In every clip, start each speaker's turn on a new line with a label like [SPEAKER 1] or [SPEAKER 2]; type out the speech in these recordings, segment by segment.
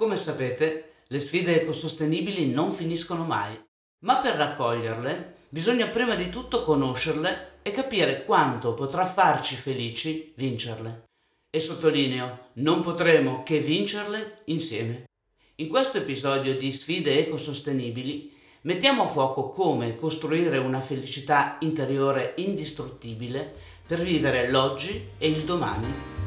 [SPEAKER 1] Come sapete, le sfide ecosostenibili non finiscono mai, ma per raccoglierle bisogna prima di tutto conoscerle e capire quanto potrà farci felici vincerle. E sottolineo, non potremo che vincerle insieme. In questo episodio di Sfide ecosostenibili mettiamo a fuoco come costruire una felicità interiore indistruttibile per vivere l'oggi e il domani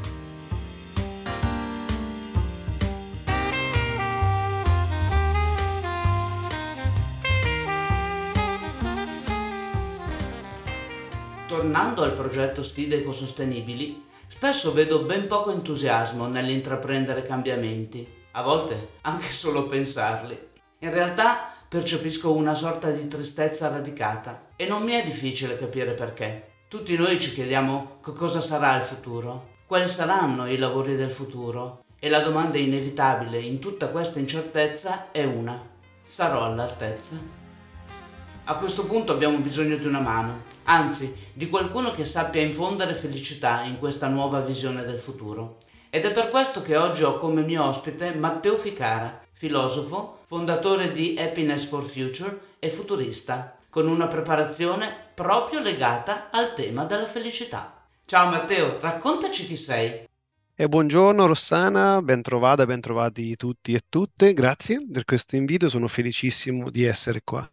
[SPEAKER 1] Tornando al progetto Sfide ecosostenibili, spesso vedo ben poco entusiasmo nell'intraprendere cambiamenti, a volte anche solo pensarli. In realtà percepisco una sorta di tristezza radicata e non mi è difficile capire perché. Tutti noi ci chiediamo che cosa sarà il futuro, quali saranno i lavori del futuro e la domanda inevitabile in tutta questa incertezza è una. Sarò all'altezza? A questo punto abbiamo bisogno di una mano, anzi di qualcuno che sappia infondere felicità in questa nuova visione del futuro. Ed è per questo che oggi ho come mio ospite Matteo Ficara, filosofo, fondatore di Happiness for Future e futurista, con una preparazione proprio legata al tema della felicità. Ciao Matteo, raccontaci chi sei.
[SPEAKER 2] E buongiorno Rossana, ben trovata, ben trovati tutti e tutte, grazie per questo invito, sono felicissimo di essere qua.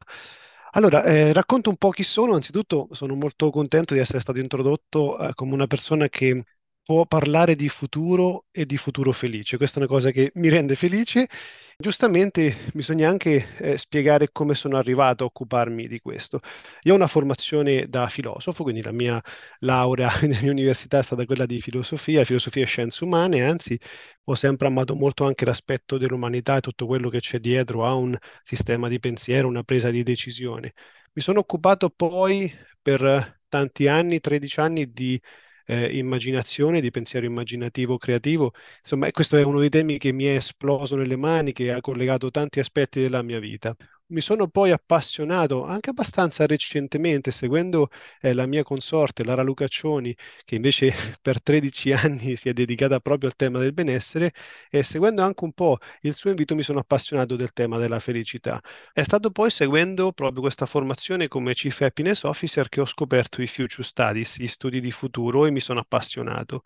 [SPEAKER 2] Allora, eh, racconto un po' chi sono. Anzitutto sono molto contento di essere stato introdotto eh, come una persona che può parlare di futuro e di futuro felice. Questa è una cosa che mi rende felice. Giustamente bisogna anche eh, spiegare come sono arrivato a occuparmi di questo. Io ho una formazione da filosofo, quindi la mia laurea nella mia università è stata quella di filosofia, filosofia e scienze umane, anzi ho sempre amato molto anche l'aspetto dell'umanità e tutto quello che c'è dietro a un sistema di pensiero, una presa di decisione. Mi sono occupato poi per tanti anni, 13 anni, di eh, immaginazione, di pensiero immaginativo creativo. Insomma, questo è uno dei temi che mi è esploso nelle mani, che ha collegato tanti aspetti della mia vita mi sono poi appassionato anche abbastanza recentemente, seguendo eh, la mia consorte Lara Lucaccioni, che invece per 13 anni si è dedicata proprio al tema del benessere, e seguendo anche un po' il suo invito mi sono appassionato del tema della felicità. È stato poi seguendo proprio questa formazione come Chief Happiness Officer che ho scoperto i Future Studies, gli studi di futuro, e mi sono appassionato.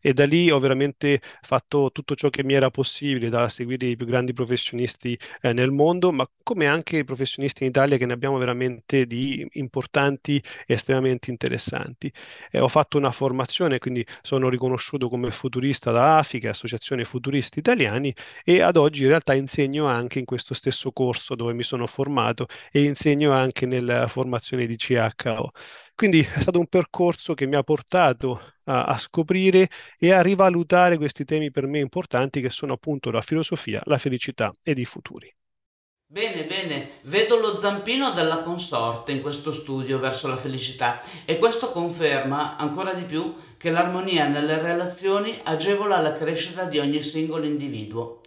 [SPEAKER 2] E da lì ho veramente fatto tutto ciò che mi era possibile, da seguire i più grandi professionisti eh, nel mondo, ma come anche anche professionisti in Italia che ne abbiamo veramente di importanti e estremamente interessanti. Eh, ho fatto una formazione, quindi sono riconosciuto come futurista da AFICA, Associazione Futuristi Italiani, e ad oggi in realtà insegno anche in questo stesso corso dove mi sono formato e insegno anche nella formazione di CHO. Quindi è stato un percorso che mi ha portato a, a, scoprire e a rivalutare questi temi per me importanti che sono appunto la filosofia, la felicità ed i futuri.
[SPEAKER 1] Bene, bene, vedo lo zampino della consorte in questo studio verso la felicità e questo conferma ancora di più che l'armonia nelle relazioni agevola la crescita di ogni singolo individuo.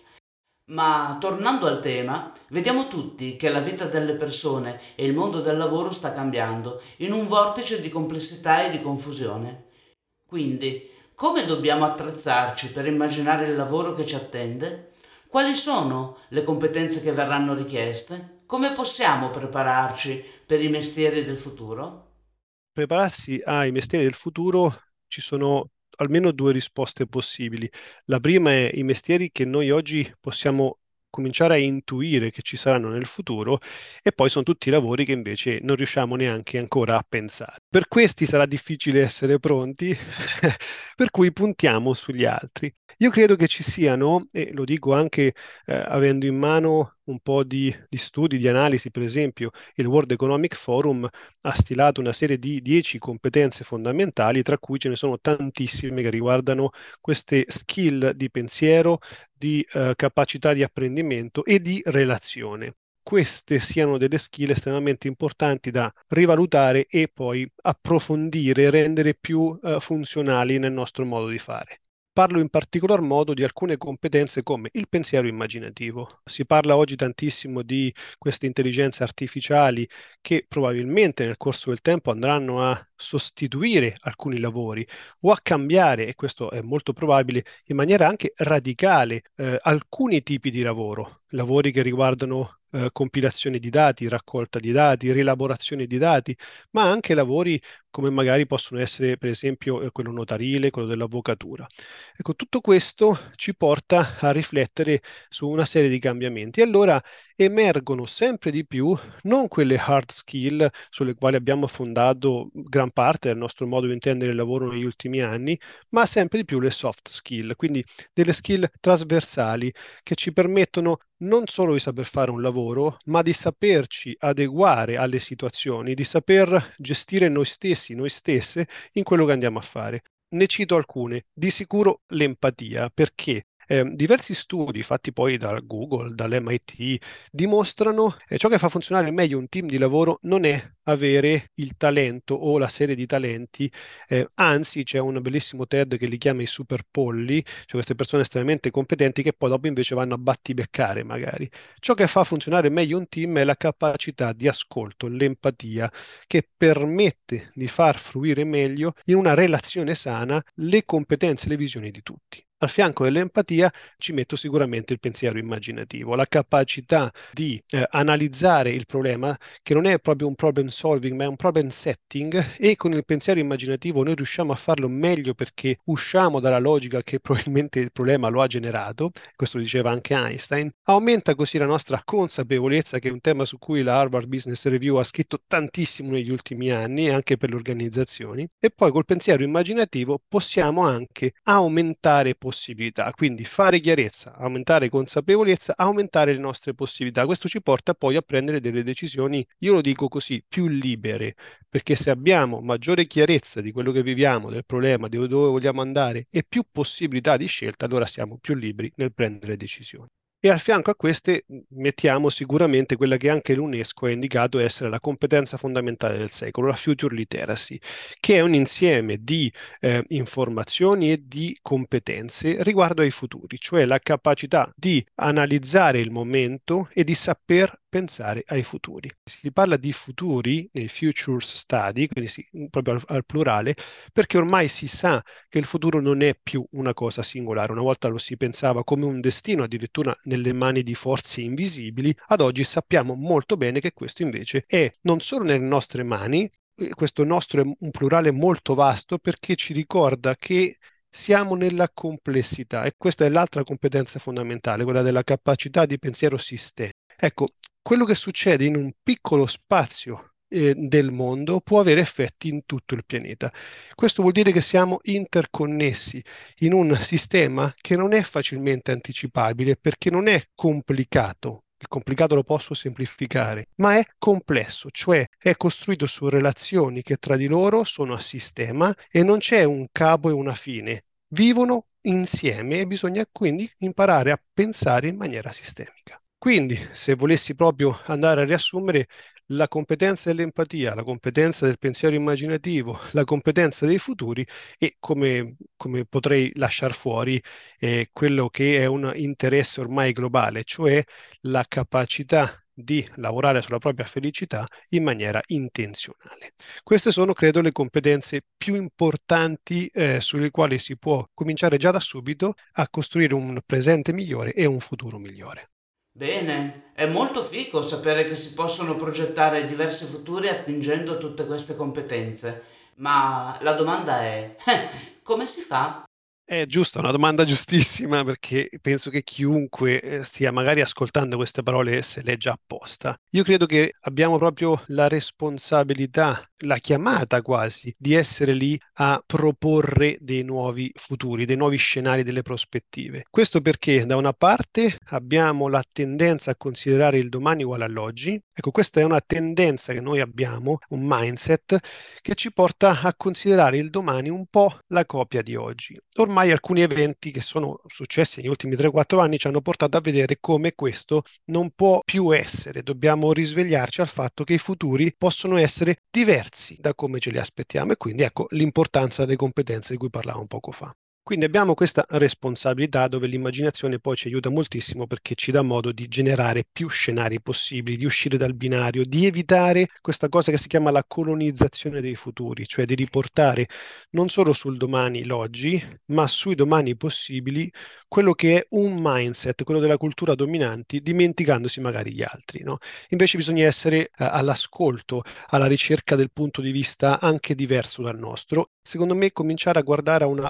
[SPEAKER 1] Ma tornando al tema, vediamo tutti che la vita delle persone e il mondo del lavoro sta cambiando in un vortice di complessità e di confusione. Quindi, come dobbiamo attrezzarci per immaginare il lavoro che ci attende? Quali sono le competenze che verranno richieste? Come possiamo prepararci per i mestieri del futuro?
[SPEAKER 2] Prepararsi ai mestieri del futuro ci sono almeno due risposte possibili. La prima è i mestieri che noi oggi possiamo cominciare a intuire che ci saranno nel futuro e poi sono tutti lavori che invece non riusciamo neanche ancora a pensare. Per questi sarà difficile essere pronti, per cui puntiamo sugli altri. Io credo che ci siano, e lo dico anche eh, avendo in mano un po' di, di, studi, di analisi, per esempio il World Economic Forum ha stilato una serie di 10 competenze fondamentali, tra cui ce ne sono tantissime che riguardano queste skill di pensiero, di eh, capacità di apprendimento e di relazione queste siano delle skill estremamente importanti da rivalutare e poi approfondire, rendere più uh, funzionali nel nostro modo di fare. Parlo in particolar modo di alcune competenze come il pensiero immaginativo. Si parla oggi tantissimo di queste intelligenze artificiali che probabilmente nel corso del tempo andranno a sostituire alcuni lavori o a cambiare, e questo è molto probabile, in maniera anche radicale eh, alcuni tipi di lavoro, lavori che riguardano eh, compilazione di dati, raccolta di dati, rielaborazione di dati, ma anche lavori come magari possono essere per esempio eh, quello notarile, quello dell'avvocatura. Ecco, tutto questo ci porta a riflettere su una serie di cambiamenti. Allora emergono sempre di più non quelle hard skill sulle quali abbiamo fondato gran parte del nostro modo di intendere il lavoro negli ultimi anni, ma sempre di più le soft skill, quindi delle skill trasversali che ci permettono non solo di saper fare un lavoro, ma di saperci adeguare alle situazioni, di saper gestire noi stessi, noi stesse in quello che andiamo a fare. Ne cito alcune. Di sicuro l'empatia, perché eh, diversi studi fatti poi da Google, dall'MIT, dimostrano che eh, ciò che fa funzionare meglio un team di lavoro non è avere il talento o la serie di talenti, eh, anzi c'è un bellissimo TED che li chiama i super polli, cioè queste persone estremamente competenti che poi dopo invece vanno a battibeccare magari. Ciò che fa funzionare meglio un team è la capacità di ascolto, l'empatia, che permette di far fruire meglio in una relazione sana le competenze e le visioni di tutti. Al fianco dell'empatia ci metto sicuramente il pensiero immaginativo, la capacità di eh, analizzare il problema, che non è proprio un problem solving, ma è un problem setting e con il pensiero immaginativo noi riusciamo a farlo meglio perché usciamo dalla logica che probabilmente il problema lo ha generato, questo diceva anche Einstein, aumenta così la nostra consapevolezza, che è un tema su cui la Harvard Business Review ha scritto tantissimo negli ultimi anni, anche per le organizzazioni, e poi col pensiero immaginativo possiamo anche aumentare possibilità. Quindi fare chiarezza, aumentare consapevolezza, aumentare le nostre possibilità. Questo ci porta poi a prendere delle decisioni, io lo dico così, più libere, perché se abbiamo maggiore chiarezza di quello che viviamo, del problema, di dove vogliamo andare e più possibilità di scelta, allora siamo più liberi nel prendere decisioni. E al fianco a queste mettiamo sicuramente quella che anche l'UNESCO ha indicato essere la competenza fondamentale del secolo, la Future Literacy, che è un insieme di eh, informazioni e di competenze riguardo ai futuri, cioè la capacità di analizzare il momento e di saper pensare ai futuri. Si parla di futuri nei futures study, quindi sì, proprio al, al, plurale, perché ormai si sa che il futuro non è più una cosa singolare. Una volta lo si pensava come un destino addirittura nelle mani di forze invisibili, ad oggi sappiamo molto bene che questo invece è non solo nelle nostre mani, eh, questo nostro è un plurale molto vasto perché ci ricorda che siamo nella complessità e questa è l'altra competenza fondamentale, quella della capacità di pensiero sistemico. Ecco, quello che succede in un piccolo spazio eh, del mondo può avere effetti in tutto il pianeta. Questo vuol dire che siamo interconnessi in un sistema che non è facilmente anticipabile perché non è complicato. Il complicato lo posso semplificare, ma è complesso, cioè è costruito su relazioni che tra di loro sono a sistema e non c'è un capo e una fine. Vivono insieme e bisogna quindi imparare a pensare in maniera sistemica. Quindi, se volessi proprio andare a riassumere, la competenza dell'empatia, la competenza del pensiero immaginativo, la competenza dei futuri e come, come potrei lasciare fuori eh, quello che è un interesse ormai globale, cioè la capacità di lavorare sulla propria felicità in maniera intenzionale. Queste sono, credo, le competenze più importanti eh, sulle quali si può cominciare già da subito a costruire un presente migliore e un futuro migliore.
[SPEAKER 1] Bene, è molto fico sapere che si possono progettare diversi futuri attingendo tutte queste competenze, ma la domanda è, eh, come si fa?
[SPEAKER 2] È giusta, una domanda giustissima perché penso che chiunque eh, stia magari ascoltando queste parole se le già apposta. Io credo che abbiamo proprio la responsabilità, la chiamata quasi, di essere lì a proporre dei nuovi futuri, dei nuovi scenari, delle prospettive. Questo perché da una parte abbiamo la tendenza a considerare il domani uguale all'oggi. Ecco, questa è una tendenza che noi abbiamo, un mindset che ci porta a considerare il domani un po' la copia di oggi. Ormai alcuni eventi che sono successi negli ultimi 3-4 anni ci hanno portato a vedere come questo non può più essere. Dobbiamo risvegliarci al fatto che i futuri possono essere diversi da come ce li aspettiamo e quindi ecco l'importanza delle competenze di cui parlavamo poco fa. Quindi abbiamo questa responsabilità dove l'immaginazione poi ci aiuta moltissimo perché ci dà modo di generare più scenari possibili, di uscire dal binario, di evitare questa cosa che si chiama la colonizzazione dei futuri, cioè di riportare non solo sul domani l'oggi, ma sui domani possibili quello che è un mindset, quello della cultura dominanti, dimenticandosi magari gli altri. No? Invece bisogna essere eh, all'ascolto, alla ricerca del punto di vista anche diverso dal nostro. Secondo me cominciare a guardare a una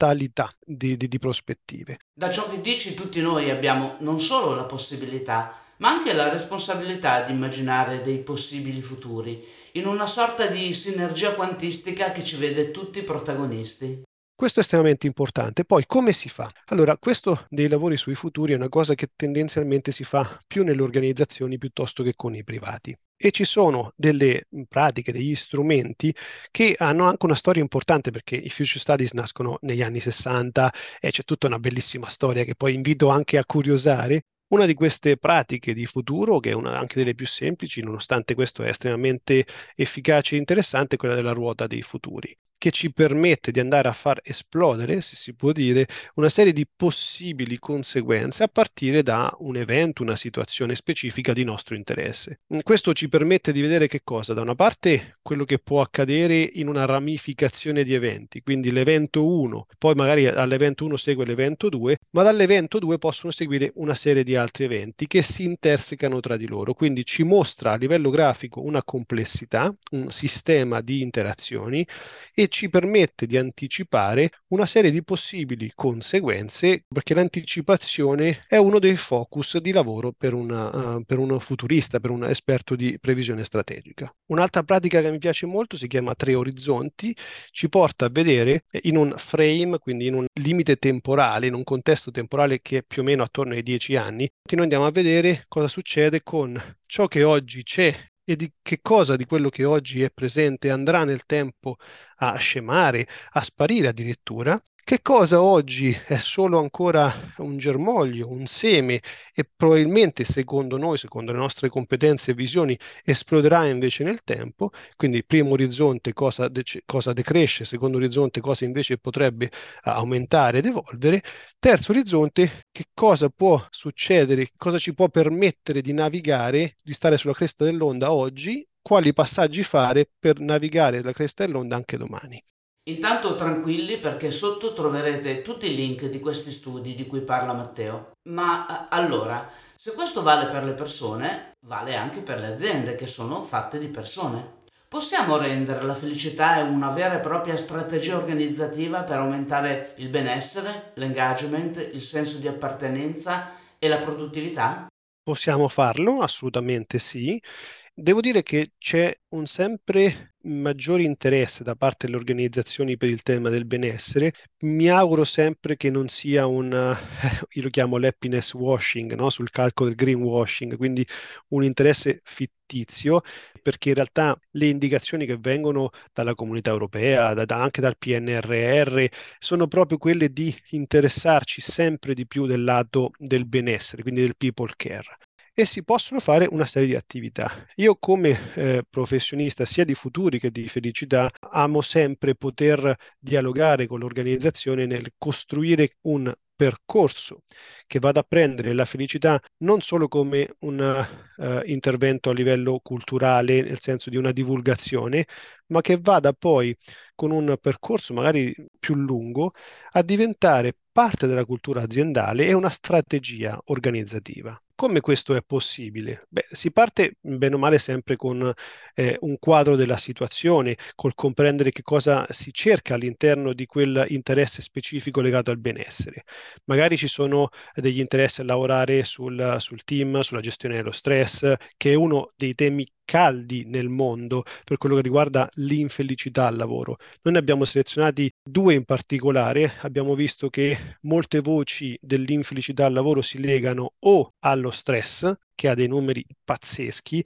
[SPEAKER 2] orizzontalità di, di, di prospettive.
[SPEAKER 1] Da ciò che dici tutti noi abbiamo non solo la possibilità, ma anche la responsabilità di immaginare dei possibili futuri, in una sorta di sinergia quantistica che ci vede tutti protagonisti.
[SPEAKER 2] Questo è estremamente importante. Poi come si fa? Allora, questo dei lavori sui futuri è una cosa che tendenzialmente si fa più nelle organizzazioni piuttosto che con i privati. E ci sono delle pratiche, degli strumenti che hanno anche una storia importante perché i Future Studies nascono negli anni 60 e c'è tutta una bellissima storia che poi invito anche a curiosare. Una di queste pratiche di futuro, che è una anche delle più semplici, nonostante questo è estremamente efficace e interessante, è quella della ruota dei futuri che ci permette di andare a far esplodere, se si può dire, una serie di possibili conseguenze a partire da un evento, una situazione specifica di nostro interesse. Questo ci permette di vedere che cosa? Da una parte quello che può accadere in una ramificazione di eventi, quindi l'evento 1, poi magari all'evento 1 segue l'evento 2, ma dall'evento 2 possono seguire una serie di altri eventi che si intersecano tra di loro, quindi ci mostra a livello grafico una complessità, un sistema di interazioni e ci permette di anticipare una serie di possibili conseguenze, perché l'anticipazione è uno dei focus di lavoro per, una, uh, per un futurista, per un esperto di previsione strategica. Un'altra pratica che mi piace molto si chiama Tre Orizzonti, ci porta a vedere in un frame, quindi in un limite temporale, in un contesto temporale che è più o meno attorno ai dieci anni, noi andiamo a vedere cosa succede con ciò che oggi c'è e di che cosa di quello che oggi è presente andrà nel tempo a scemare, a sparire addirittura, che cosa oggi è solo ancora un germoglio, un seme e probabilmente secondo noi, secondo le nostre competenze e visioni, esploderà invece nel tempo, quindi primo orizzonte cosa, de- cosa decresce, secondo orizzonte cosa invece potrebbe aumentare ed evolvere, terzo orizzonte che cosa può succedere, cosa ci può permettere di navigare, di stare sulla cresta dell'onda oggi? Quali passaggi fare per navigare la cresta dell'onda anche domani.
[SPEAKER 1] Intanto tranquilli perché sotto troverete tutti i link di questi studi di cui parla Matteo. Ma allora, se questo vale per le persone, vale anche per le aziende che sono fatte di persone. Possiamo rendere la felicità una vera e propria strategia organizzativa per aumentare il benessere, l'engagement, il senso di appartenenza e la produttività?
[SPEAKER 2] Possiamo farlo, assolutamente sì. Devo dire che c'è un sempre maggiore interesse da parte delle organizzazioni per il tema del benessere. Mi auguro sempre che non sia un, io lo chiamo l'happiness washing, no? sul calco del greenwashing, quindi un interesse fittizio, perché in realtà le indicazioni che vengono dalla comunità europea, da, anche dal PNRR, sono proprio quelle di interessarci sempre di più del lato del benessere, quindi del people care e si possono fare una serie di attività. Io come eh, professionista sia di futuri che di felicità amo sempre poter dialogare con l'organizzazione nel costruire un percorso che vada a prendere la felicità non solo come un uh, intervento a livello culturale, nel senso di una divulgazione, ma che vada poi con un percorso magari più lungo a diventare parte della cultura aziendale e una strategia organizzativa. Come questo è possibile? Beh, si parte bene o male sempre con eh, un quadro della situazione, col comprendere che cosa si cerca all'interno di quell'interesse specifico legato al benessere. Magari ci sono degli interessi a lavorare sul, sul team, sulla gestione dello stress, che è uno dei temi caldi nel mondo per quello che riguarda l'infelicità al lavoro. Noi ne abbiamo selezionati due in particolare, abbiamo visto che molte voci dell'infelicità al lavoro si legano o allo stress, che ha dei numeri pazzeschi,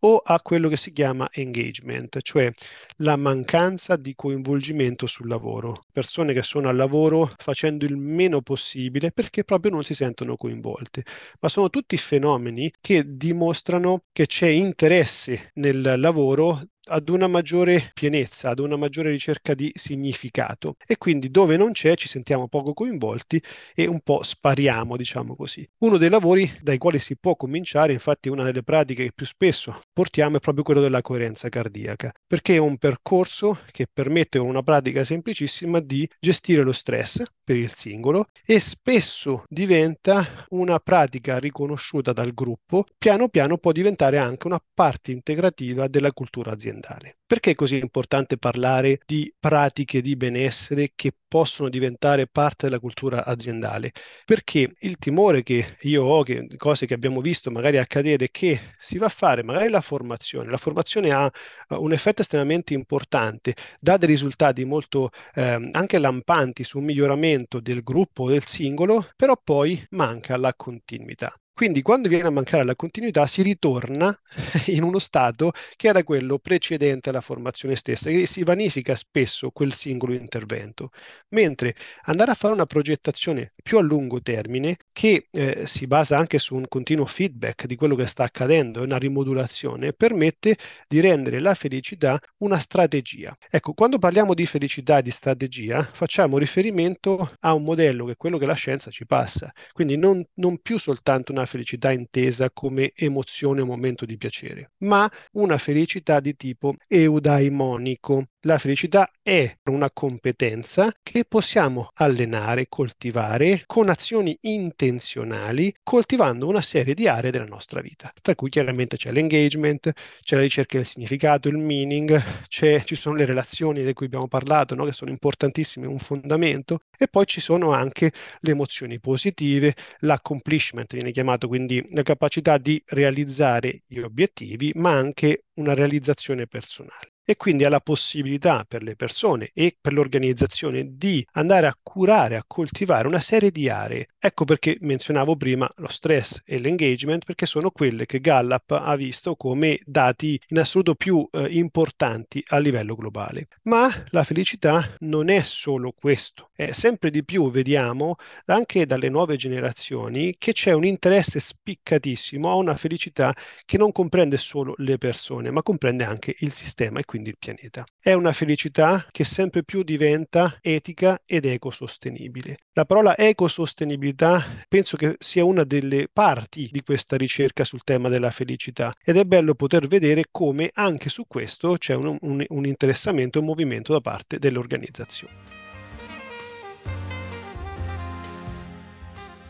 [SPEAKER 2] o a quello che si chiama engagement, cioè la mancanza di coinvolgimento sul lavoro. Persone che sono al lavoro facendo il meno possibile perché proprio non si sentono coinvolte. Ma sono tutti fenomeni che dimostrano che c'è interesse nel lavoro ad una maggiore pienezza, ad una maggiore ricerca di significato e quindi dove non c'è ci sentiamo poco coinvolti e un po' spariamo, diciamo così. Uno dei lavori dai quali si può cominciare, infatti una delle pratiche che più spesso portiamo è proprio quello della coerenza cardiaca, perché è un percorso che permette con una pratica semplicissima di gestire lo stress per il singolo e spesso diventa una pratica riconosciuta dal gruppo, piano piano può diventare anche una parte integrativa della cultura aziendale aziendale perché è così importante parlare di pratiche di benessere che possono diventare parte della cultura aziendale? Perché il timore che io ho, che cose che abbiamo visto magari accadere, che si va a fare magari la formazione. La formazione ha uh, un effetto estremamente importante, dà dei risultati molto eh, anche lampanti su un miglioramento del gruppo o del singolo, però poi manca la continuità. Quindi quando viene a mancare la continuità si ritorna in uno stato che era quello precedente alla formazione stessa e si vanifica spesso quel singolo intervento. Mentre andare a fare una progettazione più a lungo termine che eh, si basa anche su un continuo feedback di quello che sta accadendo, una rimodulazione, permette di rendere la felicità una strategia. Ecco, quando parliamo di felicità e di strategia facciamo riferimento a un modello che è quello che la scienza ci passa, quindi non, non più soltanto una felicità intesa come emozione o momento di piacere, ma una felicità di tipo eudaimonico, la felicità è una competenza che possiamo allenare, coltivare con azioni intenzionali, coltivando una serie di aree della nostra vita, tra cui chiaramente c'è l'engagement, c'è la ricerca del significato, il meaning, ci sono le relazioni di cui abbiamo parlato, no? che sono importantissime, un fondamento, e poi ci sono anche le emozioni positive, l'accomplishment viene chiamato quindi la capacità di realizzare gli obiettivi, ma anche una realizzazione personale e quindi ha la possibilità per le persone e per l'organizzazione di andare a curare, a coltivare una serie di aree. Ecco perché menzionavo prima lo stress e l'engagement, perché sono quelle che Gallup ha visto come dati in assoluto più eh, importanti a livello globale. Ma la felicità non è solo questo. Eh, sempre di più vediamo anche dalle nuove generazioni che c'è un interesse spiccatissimo a una felicità che non comprende solo le persone, ma comprende anche il sistema e quindi il pianeta. È una felicità che sempre più diventa etica ed ecosostenibile. La parola ecosostenibilità penso che sia una delle parti di questa ricerca sul tema della felicità ed è bello poter vedere come anche su questo c'è un, un, un interessamento, un movimento da parte delle organizzazioni.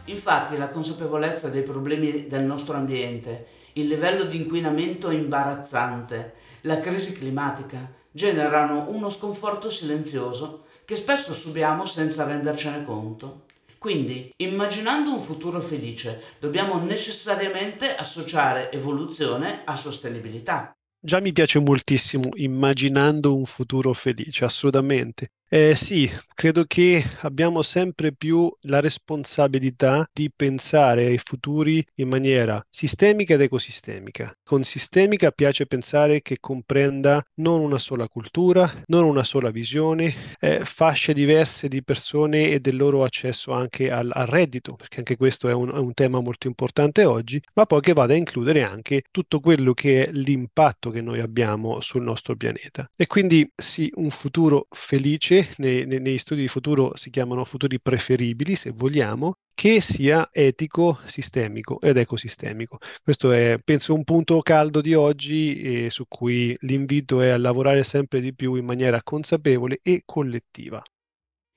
[SPEAKER 1] Infatti la consapevolezza dei problemi del nostro ambiente il livello di inquinamento imbarazzante, la crisi climatica generano uno sconforto silenzioso che spesso subiamo senza rendercene conto. Quindi, immaginando un futuro felice, dobbiamo necessariamente associare evoluzione a sostenibilità.
[SPEAKER 2] Già mi piace moltissimo immaginando un futuro felice, assolutamente. Eh, sì, credo che abbiamo sempre più la responsabilità di pensare ai futuri in maniera sistemica ed ecosistemica. Con sistemica piace pensare che comprenda non una sola cultura, non una sola visione, eh, fasce diverse di persone e del loro accesso anche al, al reddito, perché anche questo è un, è un tema molto importante oggi, ma poi che vada a includere anche tutto quello che è l'impatto che noi abbiamo sul nostro pianeta. E quindi sì, un futuro felice che nei, nei, negli studi di futuro si chiamano futuri preferibili, se vogliamo, che sia etico, sistemico ed ecosistemico. Questo è, penso, un punto caldo di oggi e su cui l'invito è a lavorare sempre di più in maniera consapevole e collettiva.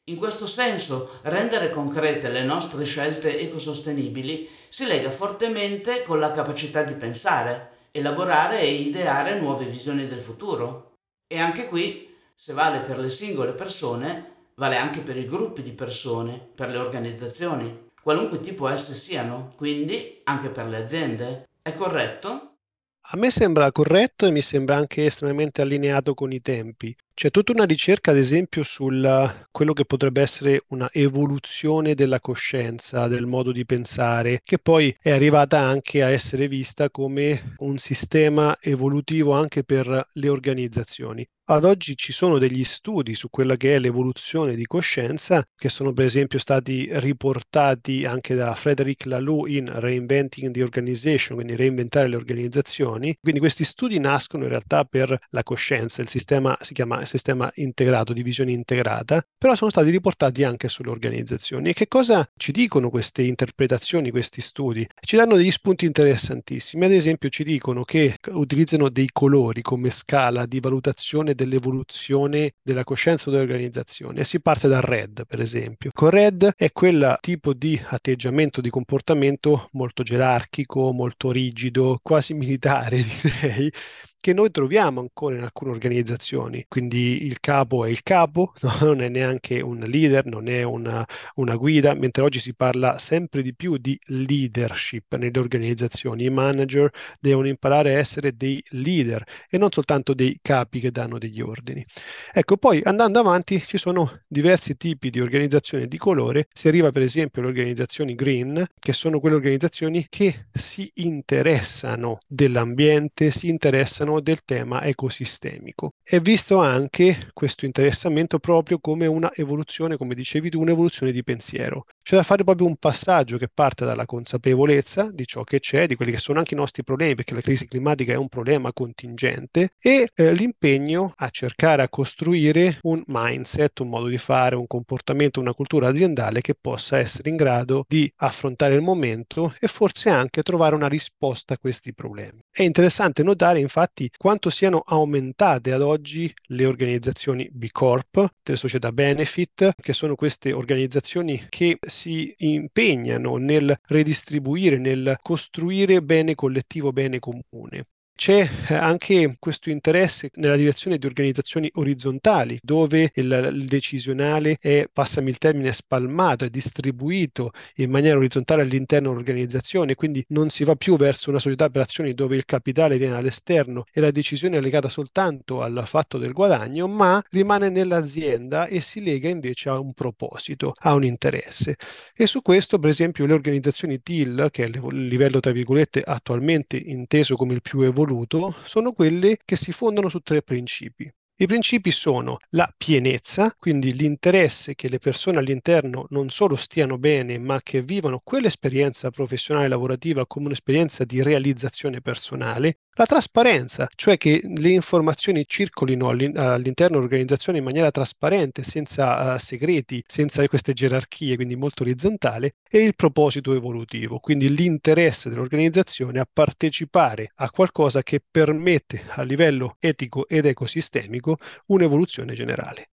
[SPEAKER 1] In questo senso, rendere concrete le nostre scelte ecosostenibili si lega fortemente con la capacità di pensare, elaborare e ideare nuove visioni del futuro. E anche qui se vale per le singole persone, vale anche per i gruppi di persone, per le organizzazioni, qualunque tipo esse siano, quindi anche per le aziende. È corretto?
[SPEAKER 2] A me sembra corretto e mi sembra anche estremamente allineato con i tempi. C'è tutta una ricerca, ad esempio, su quello che potrebbe essere una evoluzione della coscienza, del modo di pensare, che poi è arrivata anche a essere vista come un sistema evolutivo anche per le organizzazioni. Ad oggi ci sono degli studi su quella che è l'evoluzione di coscienza, che sono per esempio stati riportati anche da Frederick Laloux in Reinventing the Organization, quindi reinventare le organizzazioni. Quindi questi studi nascono in realtà per la coscienza, il sistema si chiama sistema integrato, divisione integrata, però sono stati riportati anche sulle organizzazioni. E che cosa ci dicono queste interpretazioni, questi studi? Ci danno degli spunti interessantissimi. Ad esempio ci dicono che utilizzano dei colori come scala di valutazione dell'evoluzione della coscienza dell'organizzazione. E si parte dal RED, per esempio. Con RED è quel tipo di atteggiamento, di comportamento molto gerarchico, molto rigido, quasi militare, direi, che noi troviamo ancora in alcune organizzazioni. Quindi il capo è il capo, no? non è neanche un leader, non è una, una, guida, mentre oggi si parla sempre di più di leadership nelle organizzazioni. I manager devono imparare a essere dei leader e non soltanto dei capi che danno degli ordini. Ecco, poi andando avanti ci sono diversi tipi di organizzazioni di colore. Si arriva per esempio alle organizzazioni green, che sono quelle organizzazioni che si interessano dell'ambiente, si interessano all'interno del tema ecosistemico. È visto anche questo interessamento proprio come una evoluzione, come dicevi tu, un'evoluzione di pensiero. C'è da fare proprio un passaggio che parte dalla consapevolezza di ciò che c'è, di quelli che sono anche i nostri problemi, perché la crisi climatica è un problema contingente, e eh, l'impegno a cercare a costruire un mindset, un modo di fare, un comportamento, una cultura aziendale che possa essere in grado di affrontare il momento e forse anche trovare una risposta a questi problemi. È interessante notare infatti quanto siano aumentate ad oggi le organizzazioni B Corp, delle società benefit, che sono queste organizzazioni che si impegnano nel redistribuire, nel costruire bene collettivo, bene comune. C'è eh, anche questo interesse nella direzione di organizzazioni orizzontali, dove il, il decisionale è, passami il termine, spalmato, è distribuito in maniera orizzontale all'interno dell'organizzazione, quindi non si va più verso una società per azioni dove il capitale viene dall'esterno e la decisione è legata soltanto al fatto del guadagno, ma rimane nell'azienda e si lega invece a un proposito, a un interesse. E su questo, per esempio, le organizzazioni TIL, che è il livello, tra virgolette, attualmente inteso come il più evoluto, assoluto sono quelle che si fondano su tre principi. I principi sono la pienezza, quindi l'interesse che le persone all'interno non solo stiano bene, ma che vivano quell'esperienza professionale lavorativa come un'esperienza di realizzazione personale, la trasparenza, cioè che le informazioni circolino all'interno dell'organizzazione in maniera trasparente, senza uh, segreti, senza queste gerarchie, quindi molto orizzontale, e il proposito evolutivo, quindi l'interesse dell'organizzazione a partecipare a qualcosa che permette a livello etico ed ecosistemico un'evoluzione generale.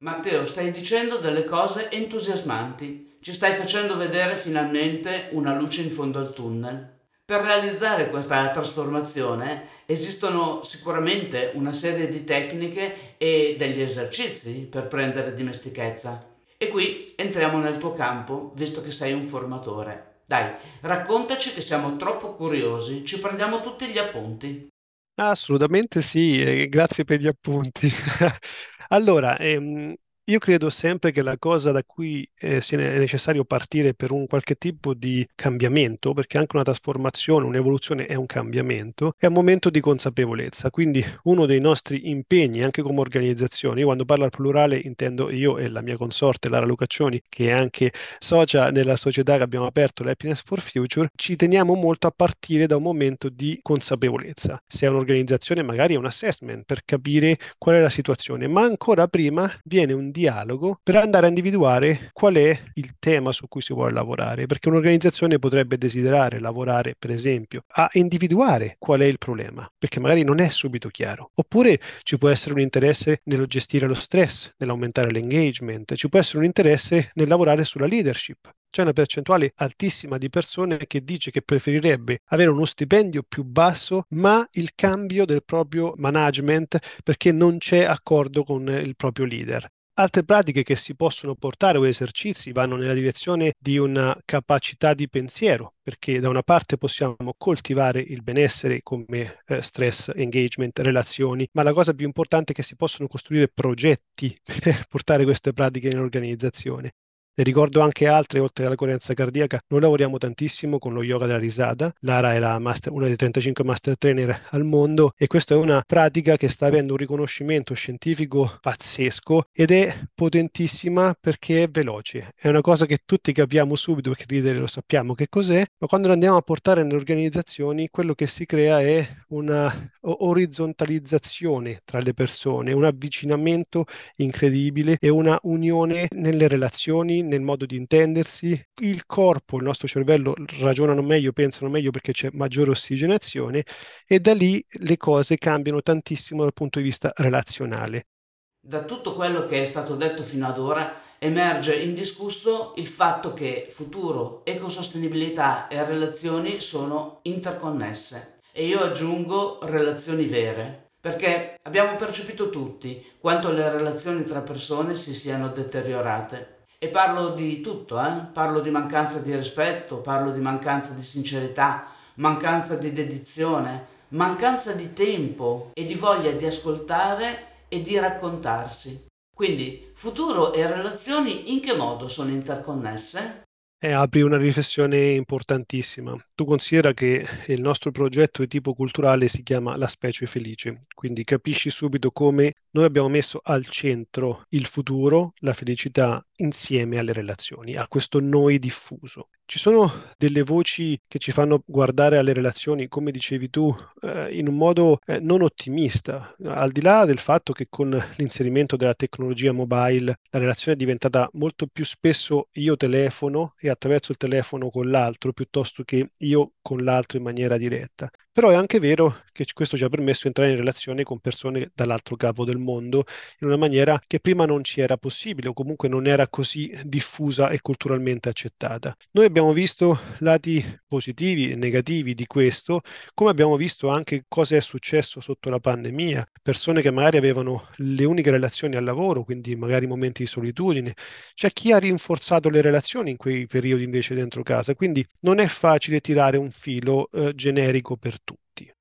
[SPEAKER 1] Matteo, stai dicendo delle cose entusiasmanti. Ci stai facendo vedere finalmente una luce in fondo al tunnel. Per realizzare questa trasformazione esistono sicuramente una serie di tecniche e degli esercizi per prendere dimestichezza. E qui entriamo nel tuo campo, visto che sei un formatore. Dai, raccontaci che siamo troppo curiosi, ci prendiamo tutti gli appunti.
[SPEAKER 2] Assolutamente sì, grazie per gli appunti. Allora, ehm, io credo sempre che la cosa da cui eh, sia necessario partire per un qualche tipo di cambiamento, perché anche una trasformazione, un'evoluzione è un cambiamento, è un momento di consapevolezza. Quindi uno dei nostri impegni, anche come organizzazione, io quando parlo al plurale intendo io e la mia consorte Lara Lucaccioni, che è anche socia nella società che abbiamo aperto, l'Happiness for Future, ci teniamo molto a partire da un momento di consapevolezza. Se è un'organizzazione magari è un assessment per capire qual è la situazione, ma ancora prima viene un dialogo per andare a individuare qual è il tema su cui si vuole lavorare, perché un'organizzazione potrebbe desiderare lavorare, per esempio, a individuare qual è il problema, perché magari non è subito chiaro, oppure ci può essere un interesse nello gestire lo stress, nell'aumentare l'engagement, ci può essere un interesse nel lavorare sulla leadership, c'è una percentuale altissima di persone che dice che preferirebbe avere uno stipendio più basso, ma il cambio del proprio management perché non c'è accordo con il proprio leader. Altre pratiche che si possono portare o esercizi vanno nella direzione di una capacità di pensiero, perché da una parte possiamo coltivare il benessere come eh, stress, engagement, relazioni, ma la cosa più importante è che si possono costruire progetti per portare queste pratiche in organizzazione. Ne ricordo anche altre, oltre alla coerenza cardiaca, noi lavoriamo tantissimo con lo yoga della risata. Lara è la master, una dei 35 master trainer al mondo e questa è una pratica che sta avendo un riconoscimento scientifico pazzesco ed è potentissima perché è veloce. È una cosa che tutti capiamo subito perché ridere lo sappiamo che cos'è, ma quando lo andiamo a portare nelle organizzazioni, quello che si crea è una orizzontalizzazione tra le persone, un avvicinamento incredibile e una unione nelle relazioni, nel modo di intendersi, il corpo, il nostro cervello ragionano meglio, pensano meglio perché c'è maggiore ossigenazione e da lì le cose cambiano tantissimo dal punto di vista relazionale.
[SPEAKER 1] Da tutto quello che è stato detto fino ad ora emerge indiscusso il fatto che futuro, ecosostenibilità e relazioni sono interconnesse e io aggiungo relazioni vere, perché abbiamo percepito tutti quanto le relazioni tra persone si siano deteriorate e parlo di tutto, eh? parlo di mancanza di rispetto, parlo di mancanza di sincerità, mancanza di dedizione, mancanza di tempo e di voglia di ascoltare e di raccontarsi. Quindi, futuro e relazioni in che modo sono interconnesse?
[SPEAKER 2] Eh, apri una riflessione importantissima. Tu considera che il nostro progetto di tipo culturale si chiama La specie felice, quindi capisci subito come noi abbiamo messo al centro il futuro, la felicità insieme alle relazioni, a questo noi diffuso. Ci sono delle voci che ci fanno guardare alle relazioni, come dicevi tu, eh, in un modo eh, non ottimista, al di là del fatto che con l'inserimento della tecnologia mobile la relazione è diventata molto più spesso io telefono e attraverso il telefono con l'altro piuttosto che io con l'altro in maniera diretta. Però è anche vero che questo ci ha permesso di entrare in relazione con persone dall'altro capo del mondo in una maniera che prima non ci era possibile o comunque non era così diffusa e culturalmente accettata. Noi abbiamo visto lati positivi e negativi di questo, come abbiamo visto anche cosa è successo sotto la pandemia, persone che magari avevano le uniche relazioni al lavoro, quindi magari momenti di solitudine. C'è chi ha rinforzato le relazioni in quei periodi invece dentro casa, quindi non è facile tirare un filo eh, generico per.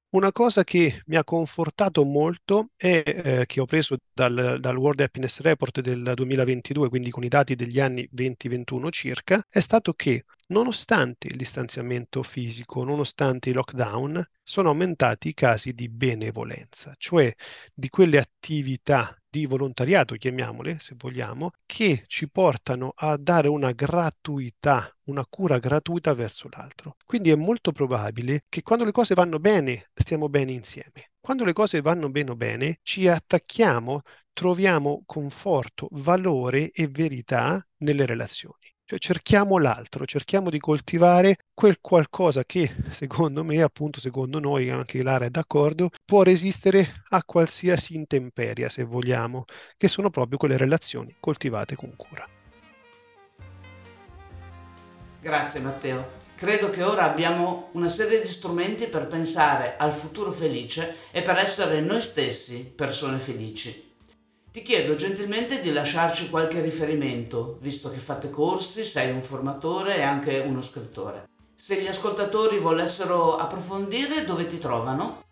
[SPEAKER 2] Una cosa che mi ha confortato molto è eh, che ho preso dal, dal, World Happiness Report del 2022, quindi con i dati degli anni 2021 circa, è stato che nonostante il distanziamento fisico, nonostante i lockdown, sono aumentati i casi di benevolenza, cioè di quelle attività di volontariato, chiamiamole se vogliamo, che ci portano a dare una gratuità, una cura gratuita verso l'altro. Quindi è molto probabile che quando le cose vanno bene, stiamo bene insieme. Quando le cose vanno bene bene, ci attacchiamo, troviamo conforto, valore e verità nelle relazioni. Cioè cerchiamo l'altro, cerchiamo di coltivare quel qualcosa che, secondo me, appunto, secondo noi, anche Lara è d'accordo, può resistere a qualsiasi intemperia, se vogliamo, che sono proprio quelle relazioni coltivate con cura.
[SPEAKER 1] Grazie Matteo. Credo che ora abbiamo una serie di strumenti per pensare al futuro felice e per essere noi stessi persone felici. Ti chiedo gentilmente di lasciarci qualche riferimento, visto che fate corsi, sei un formatore e anche uno scrittore. Se gli ascoltatori volessero approfondire, dove ti trovano?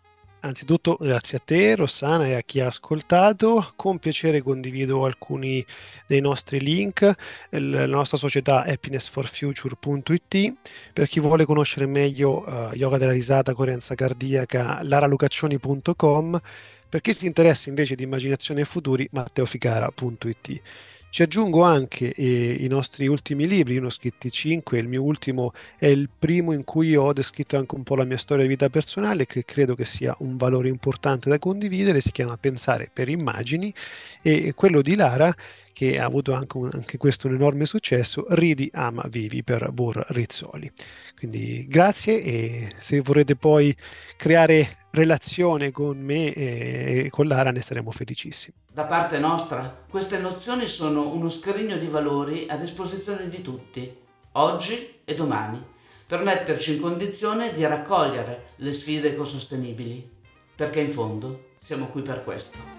[SPEAKER 2] Anzitutto grazie a te Rossana e a chi ha ascoltato, con piacere condivido alcuni dei nostri link, la nostra società happinessforfuture.it, per chi vuole conoscere meglio uh, yoga della risata, coerenza cardiaca, laralucaccioni.com per chi si interessa invece di immaginazione e futuri, matteoficara.it. Ci aggiungo anche eh, i nostri ultimi libri, io ne ho scritti 5, il mio ultimo è il primo in cui ho descritto anche un po' la mia storia di vita personale, che credo che sia un valore importante da condividere, si chiama Pensare per immagini, e quello di Lara, che ha avuto anche, un, anche questo un enorme successo, Ridi, ama, vivi per Bor Rizzoli. Quindi grazie e se vorrete poi creare relazione con me e con Lara ne saremo felicissimi.
[SPEAKER 1] Da parte nostra, queste nozioni sono uno scrigno di valori a disposizione di tutti, oggi e domani, per metterci in condizione di raccogliere le sfide ecosostenibili, perché in fondo siamo qui per questo.